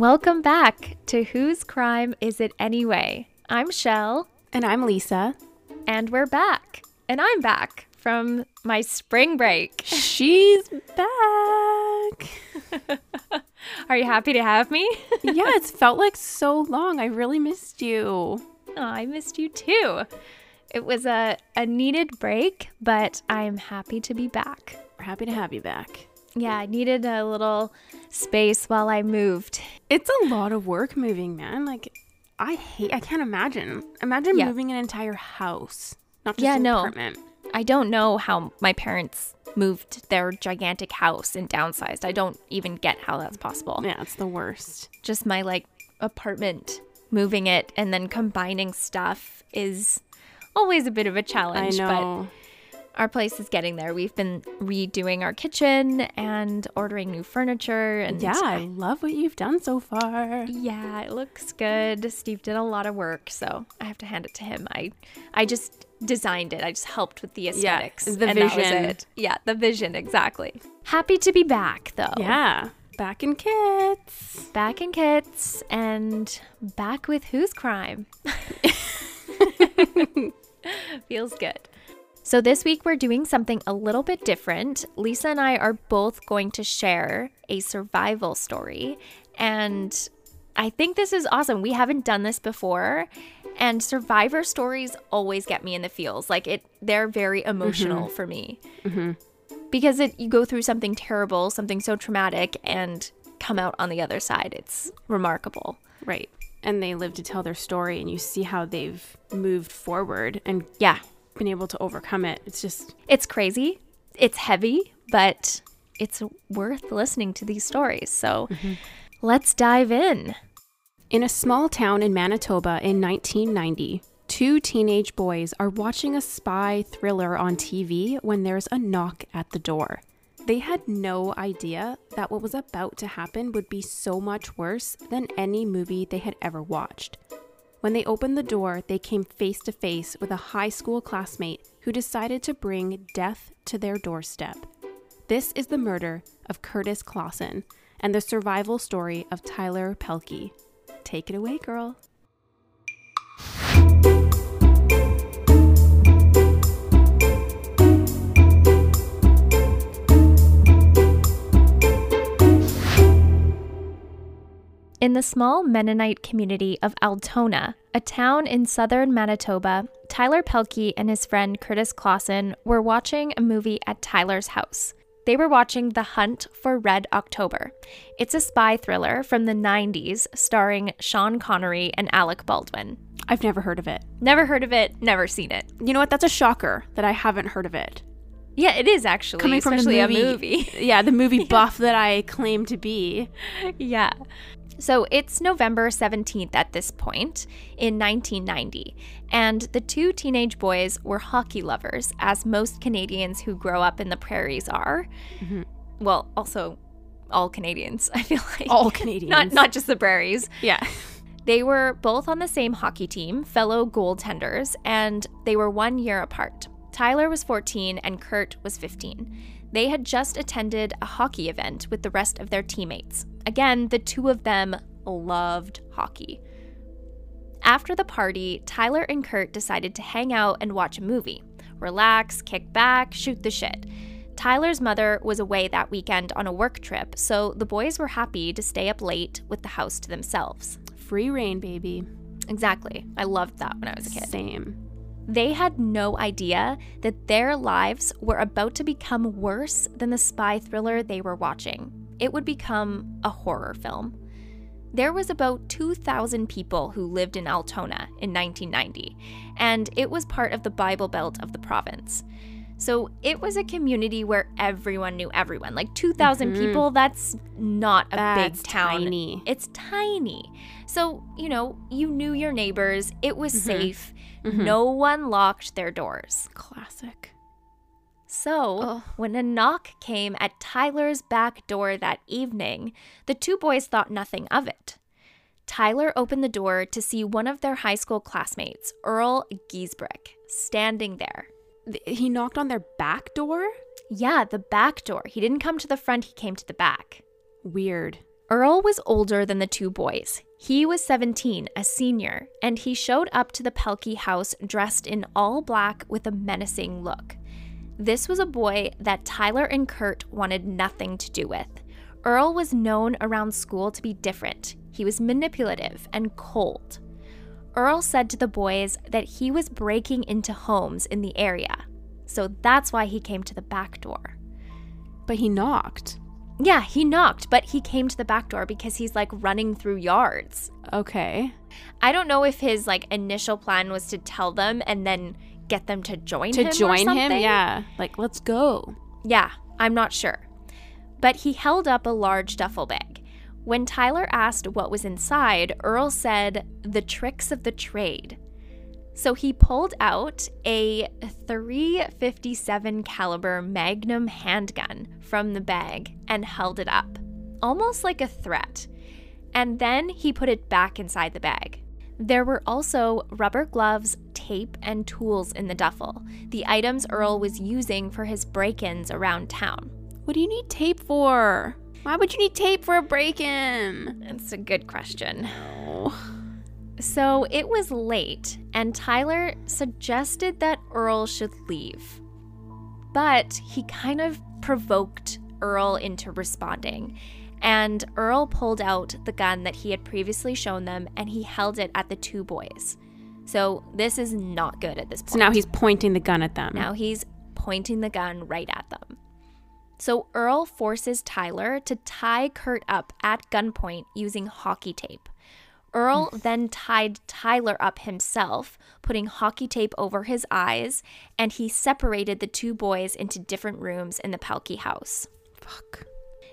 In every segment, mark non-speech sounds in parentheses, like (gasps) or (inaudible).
Welcome back to Whose Crime Is It Anyway? I'm Chelle, And I'm Lisa. and we're back. And I'm back from my spring break. (laughs) She's back. (laughs) Are you happy to have me? (laughs) yeah, it's felt like so long. I really missed you. Oh, I missed you too. It was a, a needed break, but I'm happy to be back. We're happy to have you back. Yeah, I needed a little space while I moved. It's a lot of work moving, man. Like, I hate, I can't imagine. Imagine Yeah. moving an entire house, not just Yeah, an no. apartment. I don't know how my parents moved their gigantic house and downsized. I don't even get how that's possible. Yeah, it's the worst. Just my like apartment, moving it and then combining stuff is always a bit of a challenge, I know. but our place is getting there. We've been redoing our kitchen and ordering new furniture and yeah, I love what you've done so far. Yeah, it looks good. Steve did a lot of work, so I have to hand it to him. I I just designed it. I just helped with the aesthetics. the and vision. Yeah, the vision, exactly. Happy to be back though. Yeah, back in kits. Back in kits and back with whose Crime. (laughs) (laughs) Feels good. So, this week we're doing something a little bit different. Lisa and I are both going to share a survival story. And I think this is awesome. We haven't done this before. And survivor stories always get me in the feels. Like, it, they're very mm-hmm. emotional for me. Mm-hmm. Because it, you go through something terrible, something so traumatic, and come out on the other side. It's remarkable. Right. And they live to tell their story, and you see how they've moved forward and Yeah, been able to overcome it. It's just it's crazy. It's heavy, but it's worth listening to these stories. So mm-hmm. let's dive in. In a small town in Manitoba in 1990, two teenage boys are watching a spy thriller on TV when there's a knock at the door. They had no idea that what was about to happen would be so much worse than any movie they had ever watched. When they opened the door, they came face to face with a high school classmate who decided to bring death to their doorstep. This is the murder of Curtis Klassen and the survival story of Tyler Pelke. Take it away, girl. In the small Mennonite community of Altona, a town in southern Manitoba, Tyler Pelke and his friend Curtis Klassen were watching a movie at Tyler's house. They were watching The Hunt for Red October. It's a spy thriller from the 90s starring Sean Connery and Alec Baldwin. I've never heard of it. Never heard of it, never seen it. You know what? That's a shocker that I haven't heard of it. Yeah, it is actually, Coming from the movie, a movie. (laughs) yeah, the movie (laughs) buff that I claim to be. yeah. So it's November 17th at this point in 1990, and the two teenage boys were hockey lovers, as most Canadians who grow up in the prairies are. Mm-hmm. Well, also all Canadians, (laughs) I feel like. All (laughs) Canadians. Not, not just the prairies. Yeah. (laughs) They were both on the same hockey team, fellow goaltenders, and they were one year apart. Tyler was 14 and Kurt was 15. They had just attended a hockey event with the rest of their teammates. Again, the two of them loved hockey. After the party, Tyler and Kurt decided to hang out and watch a movie, relax, kick back, shoot the shit. Tyler's mother was away that weekend on a work trip, so the boys were happy to stay up late with the house to themselves. Free reign, baby. Exactly. I loved that when I was a kid. Same. They had no idea that their lives were about to become worse than the spy thriller they were watching. It would become a horror film. There was about 2,000 people who lived in Altona in 1990, and it was part of the Bible Belt of the province. So it was a community where everyone knew everyone. Like 2,000 mm-hmm. people, that's not a That's big town. tiny. It's tiny. So, you know, you knew your neighbors, it was mm-hmm. safe. Mm-hmm. No one locked their doors. Classic. So, when a knock came at Tyler's back door that evening, the two boys thought nothing of it. Tyler opened the door to see one of their high school classmates, Earl Giesbrecht, standing there. He knocked on their back door? Yeah, the back door. He didn't come to the front, he came to the back. Weird. Earl was older than the two boys. He was 17, a senior, and he showed up to the Pelke house dressed in all black with a menacing look. This was a boy that Tyler and Kurt wanted nothing to do with. Earl was known around school to be different. He was manipulative and cold. Earl said to the boys that he was breaking into homes in the area. So that's why he came to the back door. But he knocked. Yeah, he knocked, but he came to the back door because he's like running through yards. Okay. I don't know if his like initial plan was to tell them and then get them to join To him. or join him? Yeah. Like, let's go. Yeah, I'm not sure. But he held up a large duffel bag. When Tyler asked what was inside, Earl said, the tricks of the trade. So he pulled out a 357 caliber Magnum handgun from the bag and held it up, almost like a threat. And then he put it back inside the bag. There were also rubber gloves, tape, and tools in the duffel, the items Earl was using for his break ins around town. What do you need tape for? Why would you need tape for a break in? It's a good question. No. So it was late, and Tyler suggested that Earl should leave. But he kind of provoked Earl into responding. And Earl pulled out the gun that he had previously shown them and he held it at the two boys. So this is not good at this point. So now he's pointing the gun at them. Now he's pointing the gun right at them. So Earl forces Tyler to tie Kurt up at gunpoint using hockey tape. Earl then tied Tyler up himself, putting hockey tape over his eyes, and he separated the two boys into different rooms in the Pelke house. Fuck.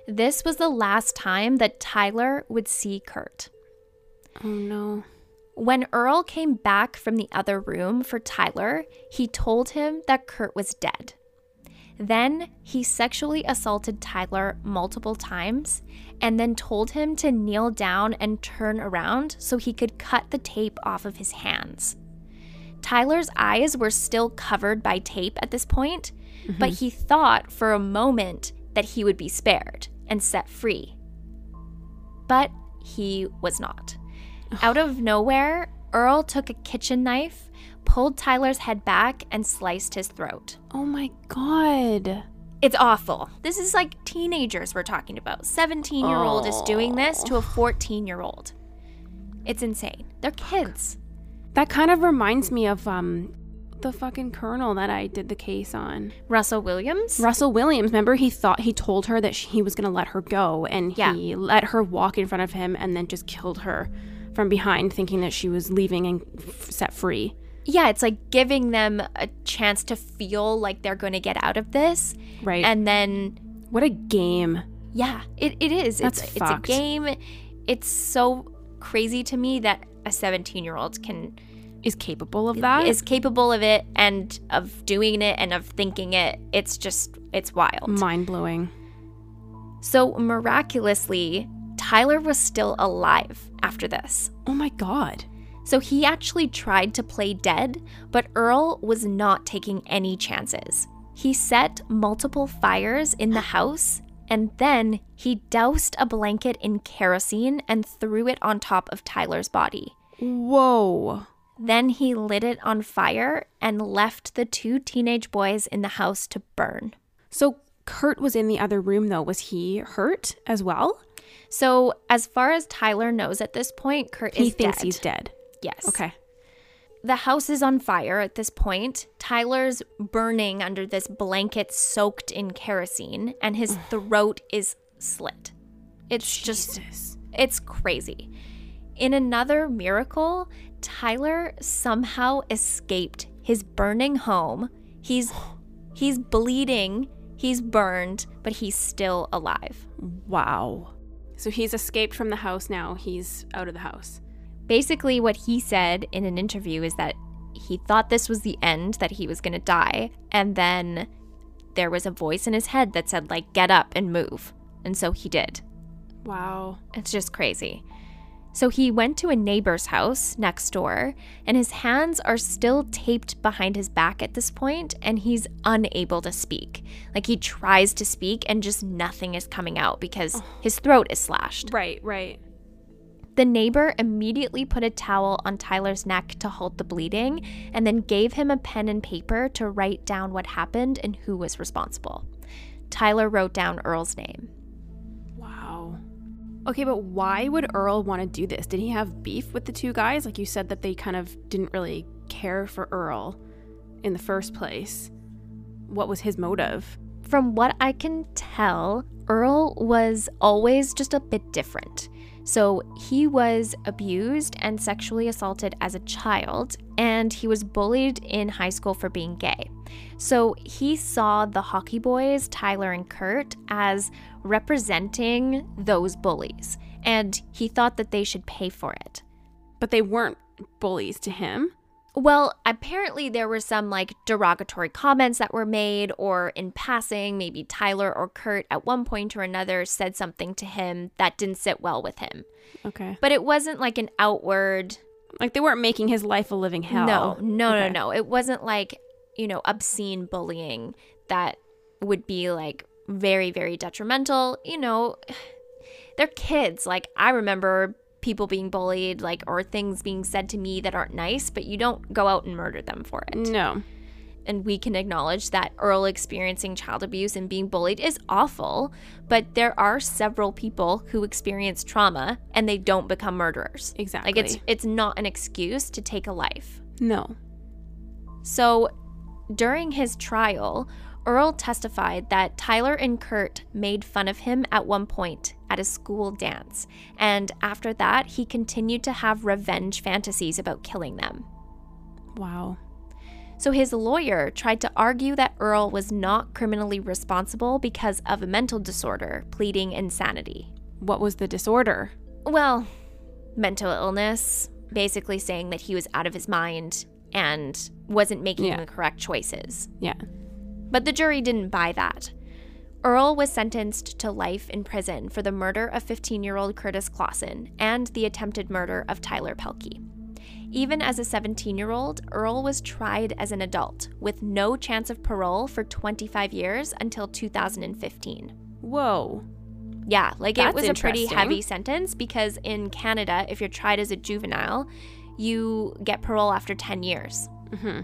This was the last time that Tyler would see Kurt. Oh no. When Earl came back from the other room for Tyler, he told him that Kurt was dead. Then he sexually assaulted Tyler multiple times and then told him to kneel down and turn around so he could cut the tape off of his hands. Tyler's eyes were still covered by tape at this point, mm-hmm. but he thought for a moment that he would be spared and set free. But he was not. (sighs) Out of nowhere, Earl took a kitchen knife, pulled Tyler's head back, and sliced his throat. Oh my god. It's awful. This is like teenagers we're talking about. 17 year old is doing this to a 14 year old. It's insane. They're kids. That kind of reminds me of um the fucking colonel that I did the case on. Russell Williams? Russell Williams, remember he thought he told her that she, he was going to let her go and Yeah. he let her walk in front of him and then just killed her from behind thinking that she was leaving and f- set free. Yeah, it's like giving them a chance to feel like they're going to get out of this. Right. And then, what a game. yeah, it, it is. That's it's, it's a game. It's so crazy to me that a 17 year old can Is capable of that? is capable of it and of doing it and of thinking it. It's just it's wild. mind blowing. So miraculously, Tyler was still alive after this. Oh my god. So he actually tried to play dead, but Earl was not taking any chances. He set multiple fires in the house and then he doused a blanket in kerosene and threw it on top of Tyler's body. Whoa. Then he lit it on fire and left the two teenage boys in the house to burn. So Kurt was in the other room though. Was he hurt as well? So, as far as Tyler knows at this point, Kurt He is thinks dead. he's dead. Yes. Okay. The house is on fire at this point. Tyler's burning under this blanket soaked in kerosene, and his (sighs) throat is slit. It's just, it's crazy. In another miracle, Tyler somehow escaped his burning home. He's (gasps) he's bleeding, he's burned, but he's still alive. Wow. So he's escaped from the house now. He's out of the house. Basically, what he said in an interview is that he thought this was the end, that he was going to die. And then there was a voice in his head that said, like, get up and move. And so he did. Wow. It's just crazy. So he went to a neighbor's house next door, and his hands are still taped behind his back at this point, and he's unable to speak. Like he tries to speak, and just nothing is coming out because his throat is slashed. Right, right. The neighbor immediately put a towel on Tyler's neck to halt the bleeding and then gave him a pen and paper to write down what happened and who was responsible. Tyler wrote down Earl's name. Wow. Okay, but why would Earl want to do this? Did he have beef with the two guys? Like you said that they kind of didn't really care for Earl in the first place. What was his motive? From what I can tell, Earl was always just a bit different. So he was abused and sexually assaulted as a child, and he was bullied in high school for being gay. So he saw the hockey boys, Tyler and Kurt, as representing those bullies, and he thought that they should pay for it. But they weren't bullies to him. Well, apparently there were some like derogatory comments that were made, or in passing, maybe Tyler or Kurt at one point or another said something to him that didn't sit well with him. Okay. But it wasn't like an outward. Like they weren't making his life a living hell. No, no, Okay. no, no. It wasn't like, you know, obscene bullying that would be like very, very detrimental. You know, (sighs) they're kids. Like, I remember people being bullied, like, or things being said to me that aren't nice, but you don't go out and murder them for it. No. and we can acknowledge that Earl experiencing child abuse and being bullied is awful, but there are several people who experience trauma and they don't become murderers. Exactly. Like it's it's not an excuse to take a life. No. So, during his trial, Earl testified that Tyler and Kurt made fun of him at one point at a school dance, and after that, he continued to have revenge fantasies about killing them. Wow. So his lawyer tried to argue that Earl was not criminally responsible because of a mental disorder, pleading insanity. What was the disorder? Well, mental illness, basically saying that he was out of his mind and wasn't making Yeah. the correct choices. Yeah. But the jury didn't buy that. Earl was sentenced to life in prison for the murder of 15 year old Curtis Klassen and the attempted murder of Tyler Pelke. Even as a 17 year old, Earl was tried as an adult with no chance of parole for 25 years until 2015. Whoa. Yeah, like it was a pretty heavy sentence because in Canada, if you're tried as a juvenile, you get parole after 10 years. hmm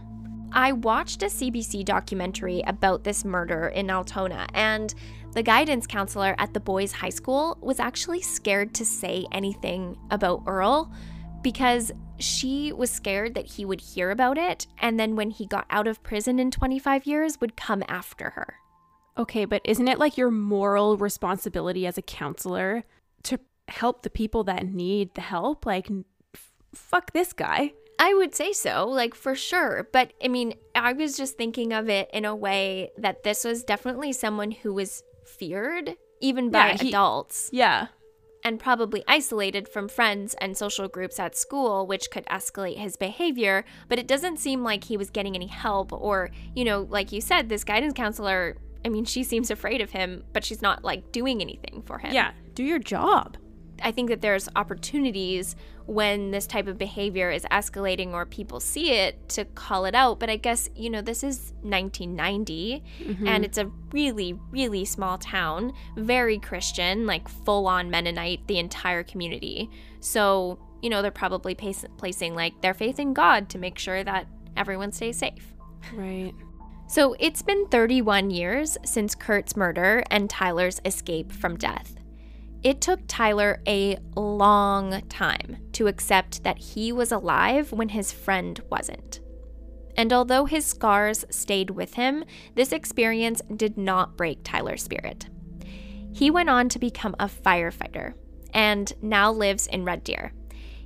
I watched a CBC documentary about this murder in Altona, and the guidance counselor at the boys' high school was actually scared to say anything about Earl because she was scared that he would hear about it and then when he got out of prison in 25 years would come after her. Okay, but isn't it like your moral responsibility as a counselor to help the people that need the help? Like, f- fuck this guy. I would say so, like for sure. But I mean, I was just thinking of it in a way that this was definitely someone who was feared, even by Yeah, he- adults, Yeah. and probably isolated from friends and social groups at school, which could escalate his behavior. But it doesn't seem like he was getting any help, or, you know, like you said, this guidance counselor. I mean, she seems afraid of him, but she's not like doing anything for him. Yeah. Do your job. I think that there's opportunities when this type of behavior is escalating or people see it to call it out. But I guess, you know, this is 1990 mm-hmm. and it's a really, really small town, very Christian, like full on Mennonite, the entire community. So, you know, they're probably pace- placing like their faith in God to make sure that everyone stays safe. Right. So it's been 31 years since Kurt's murder and Tyler's escape from death. It took Tyler a long time to accept that he was alive when his friend wasn't. And although his scars stayed with him, this experience did not break Tyler's spirit. He went on to become a firefighter and now lives in Red Deer.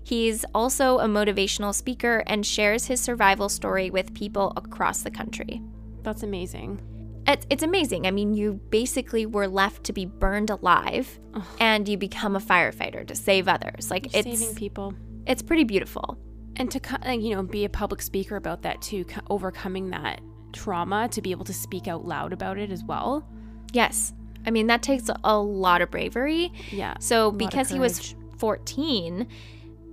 He's also a motivational speaker and shares his survival story with people across the country. That's amazing. It's, it's amazing. I mean, you basically were left to be burned alive Ugh. and you become a firefighter to save others. Like You're it's saving people. it's pretty beautiful. And to, you know, be a public speaker about that too, overcoming that trauma, to be able to speak out loud about it as well. Yes. I mean, that takes a lot of bravery. Yeah. So because he was 14,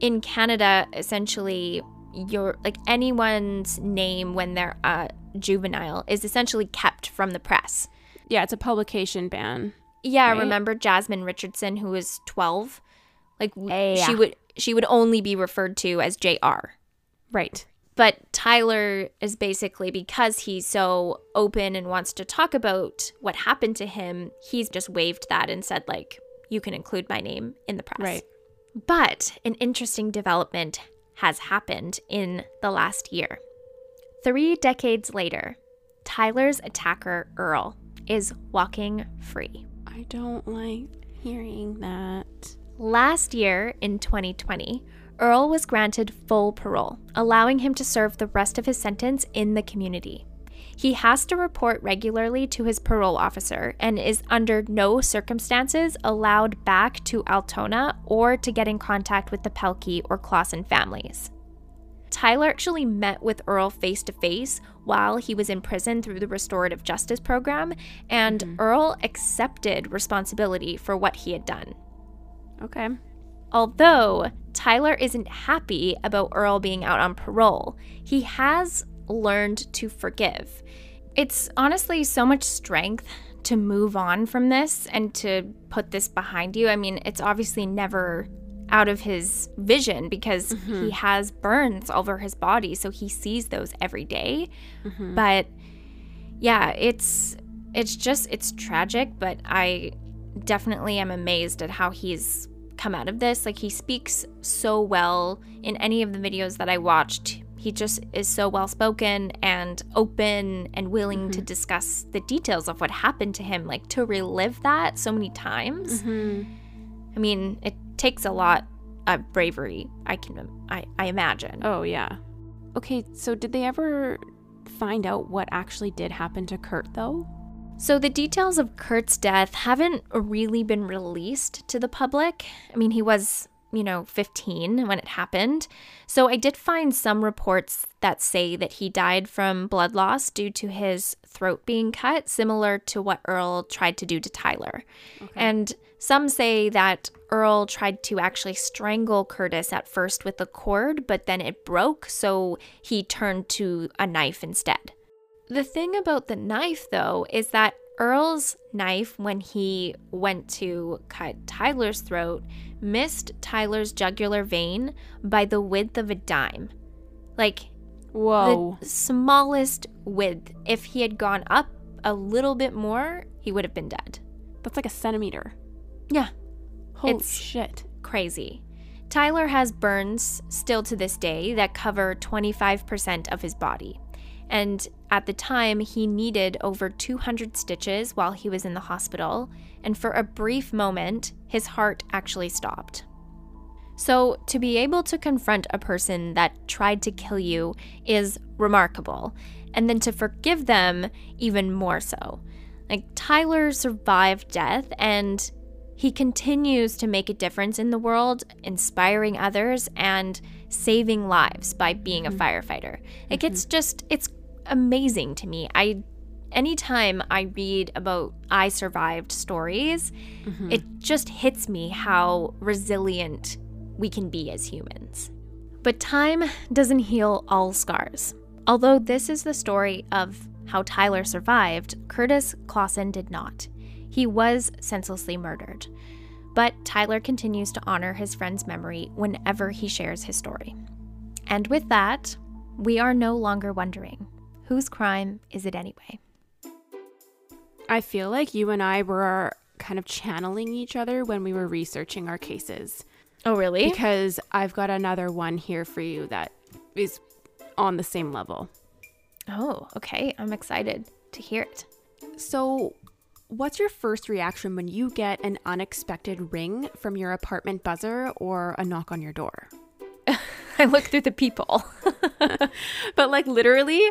in Canada, essentially, your like anyone's name when they're a juvenile is essentially kept from the press. Yeah, it's a publication ban. Yeah, Right? remember Jasmine Richardson, who was 12? Like Yeah. she would she would only be referred to as JR. Right. But Tyler is basically because he's so open and wants to talk about what happened to him, he's just waived that and said like you can include my name in the press. Right. But an interesting development has happened in the last year. 3 decades later, Tyler's attacker Earl is walking free. I don't like hearing that. Last year, in 2020, Earl was granted full parole, allowing him to serve the rest of his sentence in the community. He has to report regularly to his parole officer and is under no circumstances allowed back to Altona or to get in contact with the Pelke or Klassen families. Tyler actually met with Earl face to face while he was in prison through the restorative justice program, and mm-hmm. Earl accepted responsibility for what he had done. Okay. Although Tyler isn't happy about Earl being out on parole, he has learned to forgive. It's honestly so much strength to move on from this and to put this behind you. I mean, it's obviously never out of his vision because he mm-hmm. has burns over his body, so he sees those every day. Mm-hmm. But yeah, it's it's just it's tragic, but I definitely am amazed at how he's come out of this. Like he speaks so well in any of the videos that I watched. He just is so well spoken and open and willing to mm-hmm. discuss the details of what happened to him, like to relive that so many times. I mean, it takes a lot of bravery, I can I, I imagine. Oh, yeah. Okay, so did they ever find out what actually did happen to Kurt, though? So, the details of Kurt's death haven't really been released to the public. I mean, he was, you know, 15 when it happened. So, I did find some reports that say that he died from blood loss due to his throat being cut, similar to what Earl tried to do to Tyler. And some say that Earl tried to actually strangle Curtis at first with a cord, but then it broke, so he turned to a knife instead. The thing about the knife, though, is that Earl's knife, when he went to cut Tyler's throat, missed Tyler's jugular vein by the width of a dime. Like Whoa. the smallest width. If he had gone up a little bit more, he would have been dead. That's like a centimeter. Yeah, Holy It's- shit. crazy. Tyler has burns still to this day that cover 25% of his body. And at the time, he needed over 200 stitches while he was in the hospital. And for a brief moment, his heart actually stopped. So, to be able to confront a person that tried to kill you is remarkable. And then to forgive them, even more so. Like, Tyler survived death and he continues to make a difference in the world, inspiring others and saving lives by being a mm-hmm. firefighter. Like it's mm-hmm. just it's amazing to me. I anytime I read about I survived stories, mm-hmm. it just hits me how resilient we can be as humans. But time doesn't heal all scars. Although this is the story of how Tyler survived, Curtis Klassen did not. He was senselessly murdered. But Tyler continues to honor his friend's memory whenever he shares his story. And with that, we are no longer wondering whose crime is it anyway? I feel like you and I were kind of channeling each other when we were researching our cases. Oh, really? Because I've got another one here for you that is on the same level. Oh, okay. I'm excited to hear it. So, what's your first reaction when you get an unexpected ring from your apartment buzzer or a knock on your door? (laughs) I look through the people. (laughs) But, like, literally,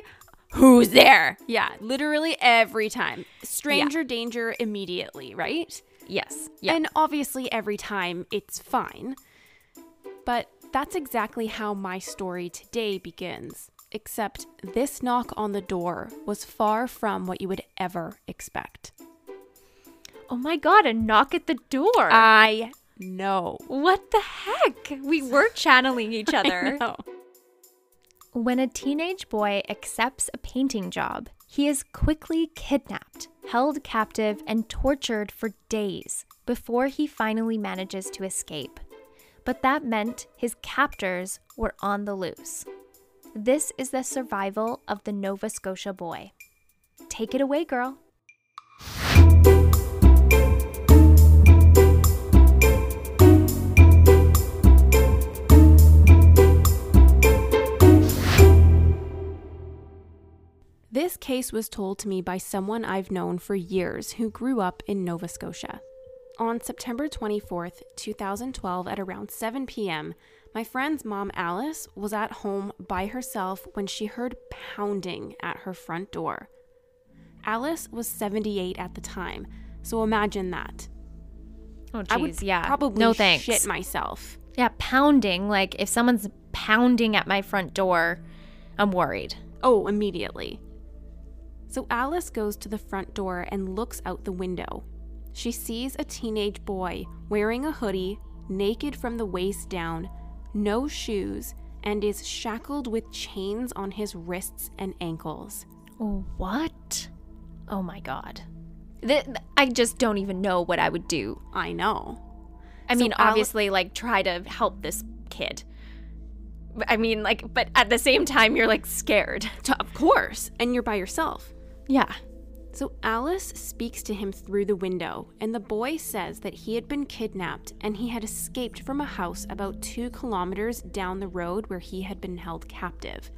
who's there? Yeah, literally every time. Stranger danger immediately, right? yes. Yeah. And obviously, every time it's fine. But that's exactly how my story today begins. Except this knock on the door was far from what you would ever expect. Oh my god, a knock at the door. I no. What the heck? We (laughs) were channeling each other. When a teenage boy accepts a painting job, he is quickly kidnapped, held captive, and tortured for days before he finally manages to escape. But that meant his captors were on the loose. This is the survival of the Nova Scotia boy. Take it away, girl. This case was told to me by someone I've known for years who grew up in Nova Scotia. On September 24th, 2012, at around 7 p.m., my friend's mom, Alice, was at home by herself when she heard pounding at her front door. Alice was 78 at the time, so imagine that. Oh, geez, I would yeah. probably no thanks. shit myself. yeah, pounding. Like if someone's pounding at my front door, I'm worried. Oh, immediately. So Alice goes to the front door and looks out the window. She sees a teenage boy wearing a hoodie, naked from the waist down, no shoes, and is shackled with chains on his wrists and ankles. What? Oh my god. Th- I just don't even know what I would do. I know. I So mean, Al- obviously, like, try to help this kid. I mean, like, but at the same time, you're like scared. Of course, and you're by yourself. Yeah. So Alice speaks to him through the window, and the boy says that he had been kidnapped and he had escaped from a house about two kilometers down the road where he had been held captive.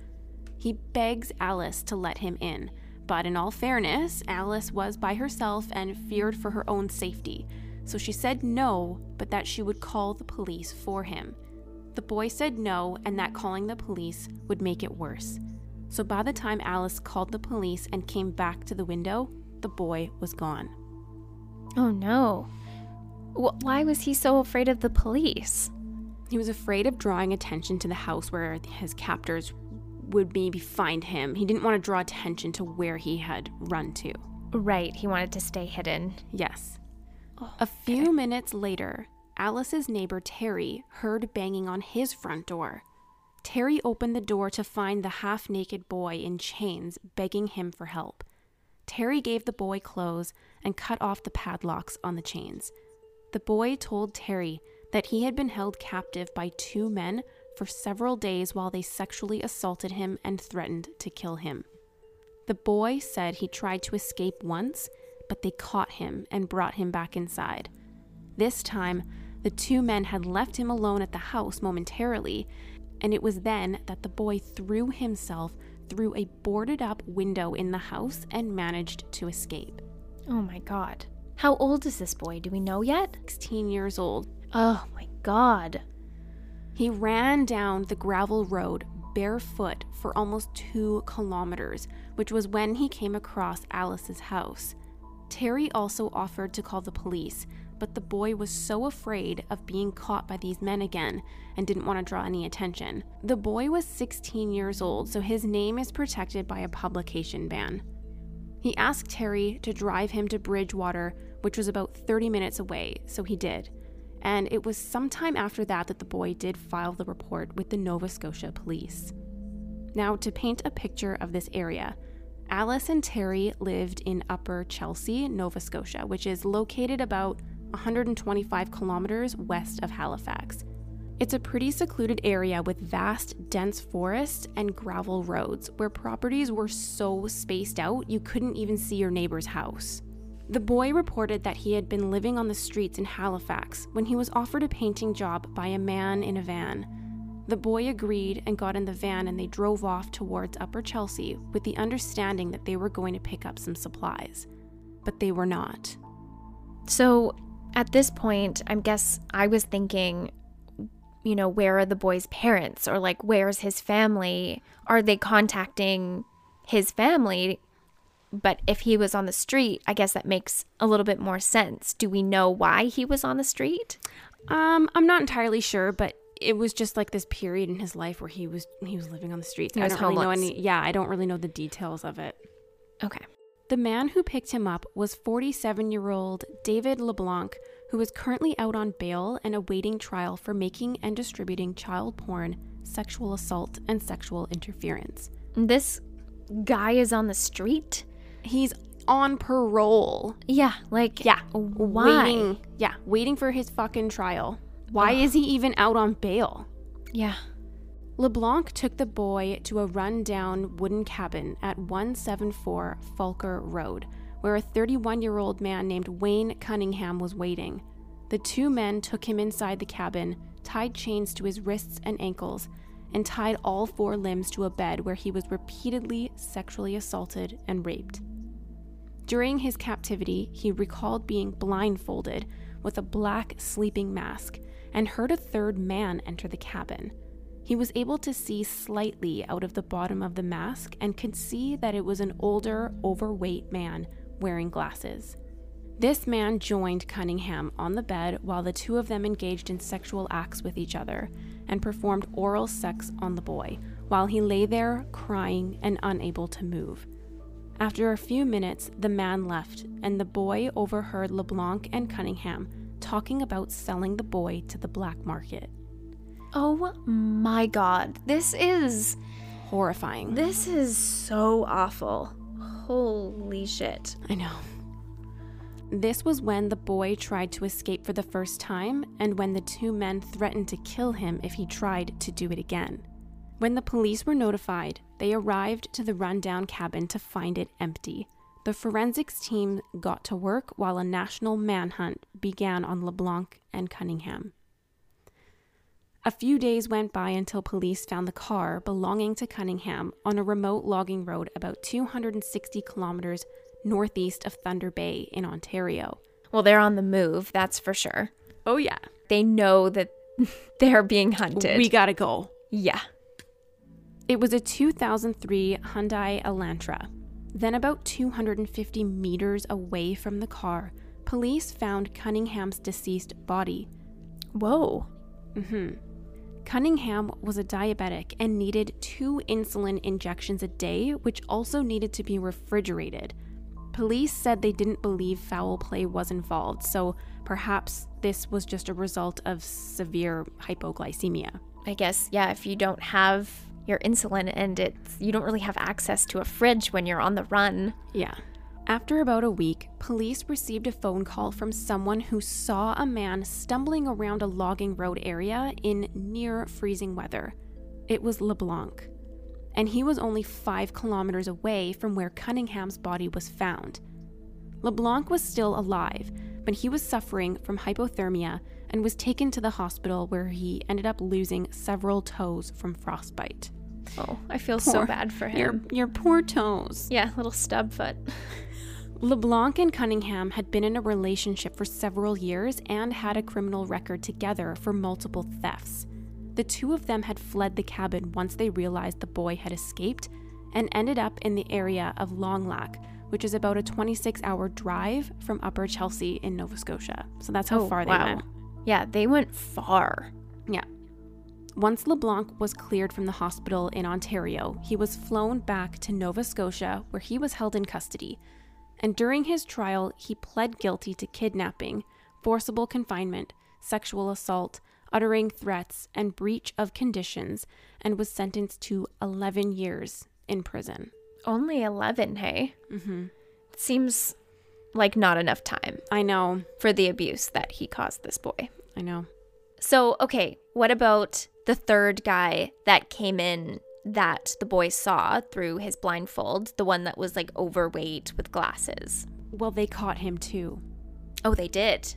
He begs Alice to let him in, but in all fairness, Alice was by herself and feared for her own safety, so she said no, but that she would call the police for him. The boy said no, and that calling the police would make it worse. So by the time Alice called the police and came back to the window, the boy was gone. Oh no. Why was he so afraid of the police? He was afraid of drawing attention to the house where his captors would maybe find him. He didn't want to draw attention to where he had run to. Right, he wanted to stay hidden. Yes. Oh, A few minutes later, Alice's neighbor Terry heard banging on his front door. Terry opened the door to find the half naked boy in chains begging him for help. Terry gave the boy clothes and cut off the padlocks on the chains. The boy told Terry that he had been held captive by two men for several days while they sexually assaulted him and threatened to kill him. The boy said he tried to escape once, but they caught him and brought him back inside. This time, the two men had left him alone at the house momentarily, and it was then that the boy threw himself through a boarded up window in the house and managed to escape. Oh my god. How old is this boy? Do we know yet? 16 years old, Oh my god. he ran down the gravel road barefoot for almost two kilometers, which was when he came across Alice's house. Terry also offered to call the police, but the boy was so afraid of being caught by these men again and didn't want to draw any attention. The boy was 16 years old, so his name is protected by a publication ban. He asked Terry to drive him to Bridgewater, which was about 30 minutes away, so he did. And it was sometime after that that the boy did file the report with the Nova Scotia police. Now, to paint a picture of this area, Alice and Terry lived in Upper Chelsea, Nova Scotia, which is located about 125 kilometers west of Halifax. It's a pretty secluded area with vast, dense forests and gravel roads where properties were so spaced out you couldn't even see your neighbor's house. The boy reported that he had been living on the streets in Halifax when he was offered a painting job by a man in a van. The boy agreed and got in the van and they drove off towards Upper Chelsea with the understanding that they were going to pick up some supplies. But they were not. So at this point, I guess I was thinking, you know, where are the boy's parents? Or like, where's his family? Are they contacting his family? But if he was on the street, I guess that makes a little bit more sense. Do we know why he was on the street? Um, I'm not entirely sure, but it was just like this period in his life where he was he was living on the streets. He I don't really know any yeah, I don't really know the details of it. Okay. The man who picked him up was 47 year old David LeBlanc, who is currently out on bail and awaiting trial for making and distributing child porn, sexual assault, and sexual interference. This guy is on the street? He's on parole. Yeah, like, Yeah. why? Waiting, yeah, waiting for his fucking trial. Why is he even out on bail? Yeah. LeBlanc took the boy to a rundown wooden cabin at 174 Falker Road, where a 31 year old man named Wayne Cunningham was waiting. The two men took him inside the cabin, tied chains to his wrists and ankles, and tied all four limbs to a bed where he was repeatedly sexually assaulted and raped. During his captivity, he recalled being blindfolded with a black sleeping mask and heard a third man enter the cabin. He was able to see slightly out of the bottom of the mask and could see that it was an older, overweight man wearing glasses. This man joined Cunningham on the bed while the two of them engaged in sexual acts with each other and performed oral sex on the boy while he lay there crying and unable to move. After a few minutes, the man left, and the boy overheard LeBlanc and Cunningham talking about selling the boy to the black market. Oh my god. This is. Horrifying. This is so awful. Holy shit. I know. This was when the boy tried to escape for the first time, and when the two men threatened to kill him if he tried to do it again. When the police were notified, they arrived to the rundown cabin to find it empty. The forensics team got to work while a national manhunt began on LeBlanc and Cunningham. A few days went by until police found the car belonging to Cunningham on a remote logging road about 260 kilometers northeast of Thunder Bay in Ontario. Well, they're on the move, that's for sure. Oh, yeah. They know that (laughs) they're being hunted. We gotta go. yeah. It was a 2003 Hyundai Elantra. Then, about 250 meters away from the car, police found Cunningham's deceased body. Whoa. hmm Cunningham was a diabetic and needed two insulin injections a day, which also needed to be refrigerated. Police said they didn't believe foul play was involved, so perhaps this was just a result of severe hypoglycemia. I guess, yeah, if you don't have your insulin and it's you don't really have access to a fridge when you're on the run. Yeah. After about a week, police received a phone call from someone who saw a man stumbling around a logging road area in near freezing weather. It was LeBlanc, and he was only five kilometers away from where Cunningham's body was found. LeBlanc was still alive, but he was suffering from hypothermia and was taken to the hospital where he ended up losing several toes from frostbite. Oh, I feel so bad for him. Your, your poor toes. yeah, little stub foot. (laughs) LeBlanc and Cunningham had been in a relationship for several years and had a criminal record together for multiple thefts. The two of them had fled the cabin once they realized the boy had escaped and ended up in the area of Long Lac, which is about a 26 hour drive from Upper Chelsea in Nova Scotia. So that's how Oh, far they wow. went. Yeah, they went far. Yeah. Once LeBlanc was cleared from the hospital in Ontario, he was flown back to Nova Scotia where he was held in custody. And during his trial, he pled guilty to kidnapping, forcible confinement, sexual assault, uttering threats, and breach of conditions, and was sentenced to 11 years in prison. Only 11, hey? hmm Seems like not enough time I know, for the abuse that he caused this boy. I know. So, okay, what about the third guy that came in that the boy saw through his blindfold? The one that was like overweight with glasses. Well, they caught him too. Oh, they did.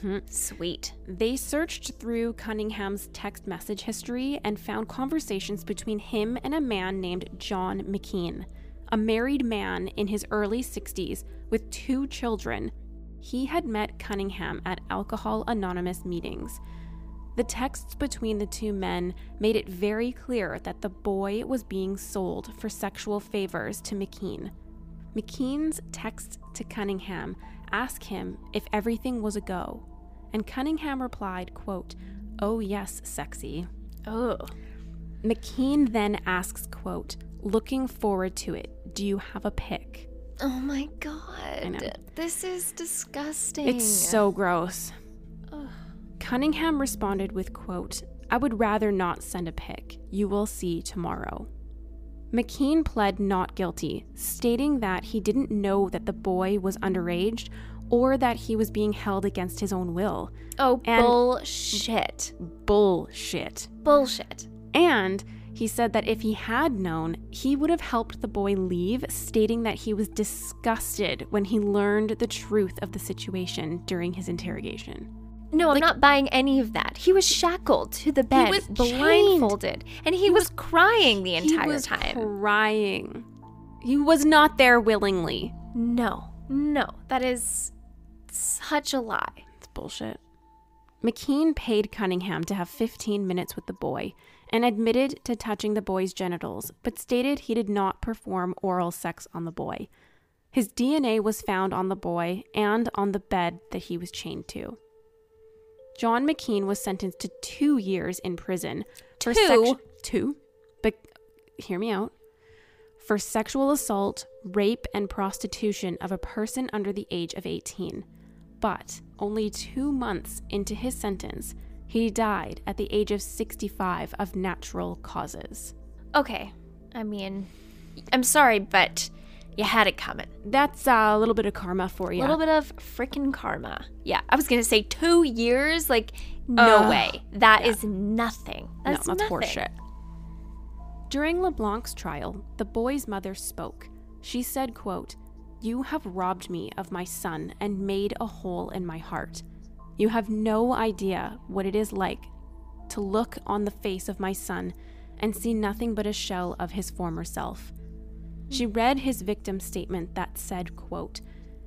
hmm Sweet. They searched through Cunningham's text message history and found conversations between him and a man named John McKean, a married man in his early 60s with two children. He had met Cunningham at Alcohol Anonymous meetings. The texts between the two men made it very clear that the boy was being sold for sexual favors to McKean. McKean's text to Cunningham asked him if everything was a go, and Cunningham replied, quote, "Oh yes, sexy." Oh. McKean then asks, quote, "Looking forward to it. Do you have a pic?" Oh my god. know. This is disgusting. It's so gross. Cunningham responded with quote, I would rather not send a pic. You will see tomorrow. McKean pled not guilty, stating that he didn't know that the boy was underage or that he was being held against his own will. Oh, And- bullshit. Bullshit. Bullshit. And he said that if he had known, he would have helped the boy leave, stating that he was disgusted when he learned the truth of the situation during his interrogation. No, I'm not buying any of that. He was shackled to the bed, was blindfolded, and he, was, crying the entire he was time. crying. He was not there willingly. no, no, that is such a lie. It's bullshit. McKean paid Cunningham to have 15 minutes with the boy and admitted to touching the boy's genitals, but stated he did not perform oral sex on the boy. His DNA was found on the boy and on the bed that he was chained to. John McKean was sentenced to two years in prison for Two? sex- two, but hear me out. For sexual assault, rape, and prostitution of a person under the age of 18. But only two months into his sentence, he died at the age of 65 of natural causes. Okay, I mean, I'm sorry, but you had it coming. That's uh, a little bit of karma for you. A little bit of freaking karma. Yeah, I was gonna say two years. Like, no way. That is nothing. That's no, that's nothing. horseshit. During LeBlanc's trial, the boy's mother spoke. She said, quote, You have robbed me of my son and made a hole in my heart. You have no idea what it is like to look on the face of my son and see nothing but a shell of his former self. She read his victim statement that said, quote,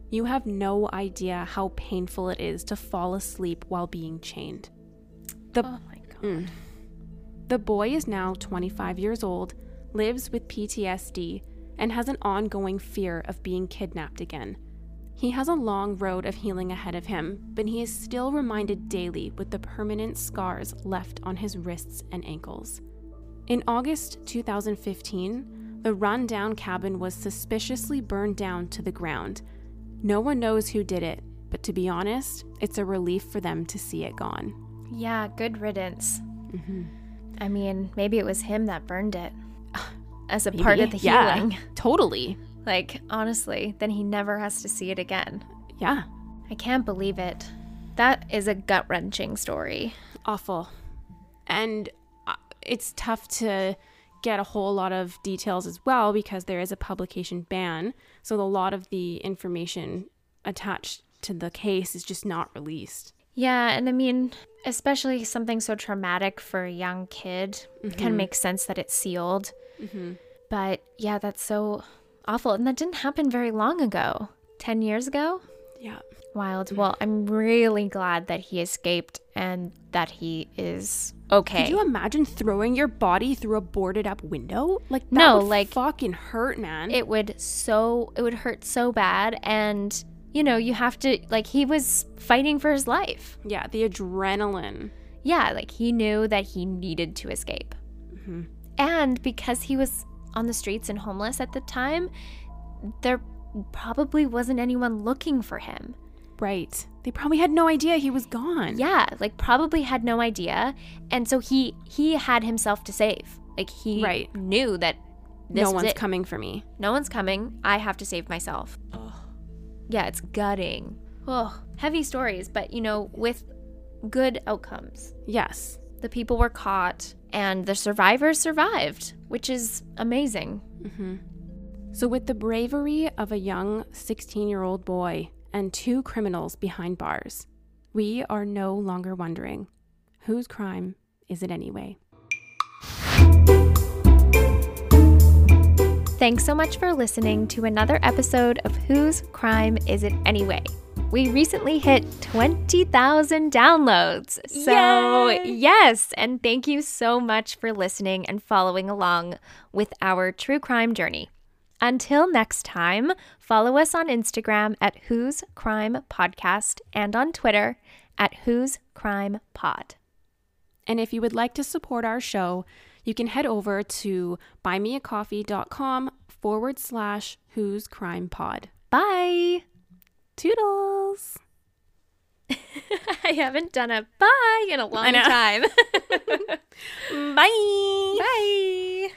You have no idea how painful it is to fall asleep while being chained. The Oh my god. Mm. the boy is now 25 years old, lives with PTSD, and has an ongoing fear of being kidnapped again. He has a long road of healing ahead of him, but he is still reminded daily with the permanent scars left on his wrists and ankles. In August 2015, the rundown cabin was suspiciously burned down to the ground. No one knows who did it, but to be honest, it's a relief for them to see it gone. Yeah, good riddance. Mm-hmm. I mean, maybe it was him that burned it (sighs) as a part of the Maybe. Yeah, healing. Totally. Like, honestly, then he never has to see it again. Yeah. I can't believe it. That is a gut wrenching story. Awful. And uh, it's tough to get a whole lot of details as well because there is a publication ban. So a lot of the information attached to the case is just not released. Yeah, and I mean, especially something so traumatic for a young kid, kind of mm-hmm. makes sense that it's sealed. Mm-hmm. But yeah, that's so awful. And that didn't happen very long ago 10 years ago? Yeah. Wild. Well, I'm really glad that he escaped and that he is okay. Could you imagine throwing your body through a boarded up window? Like that No, would like- fucking hurt, man. it would so it would hurt so bad and you know, you have to like he was fighting for his life. yeah, the adrenaline. Yeah, like he knew that he needed to escape. Mm-hmm. And because he was on the streets and homeless at the time, there probably wasn't anyone looking for him. Right. They probably had no idea he was gone. Yeah, like probably had no idea. And so he he had himself to save. Like he Right. knew that this no one's it. coming for me. No one's coming. I have to save myself. Yeah, it's gutting. Oh, heavy stories, but you know, with good outcomes. Yes. The people were caught and the survivors survived, which is amazing. Mm-hmm. So, with the bravery of a young 16 year old boy and two criminals behind bars, we are no longer wondering whose crime is it anyway? Thanks so much for listening to another episode of Whose Crime Is It Anyway? We recently hit 20,000 downloads. So, Yay! yes, and thank you so much for listening and following along with our true crime journey. Until next time, follow us on Instagram at Whose Crime Podcast and on Twitter at Whose Crime Pod. And if you would like to support our show, you can head over to buymeacoffee.com forward slash whose crime pod. Bye. Toodles! (laughs) I haven't done a bye in a long time. (laughs) (laughs) Bye. bye.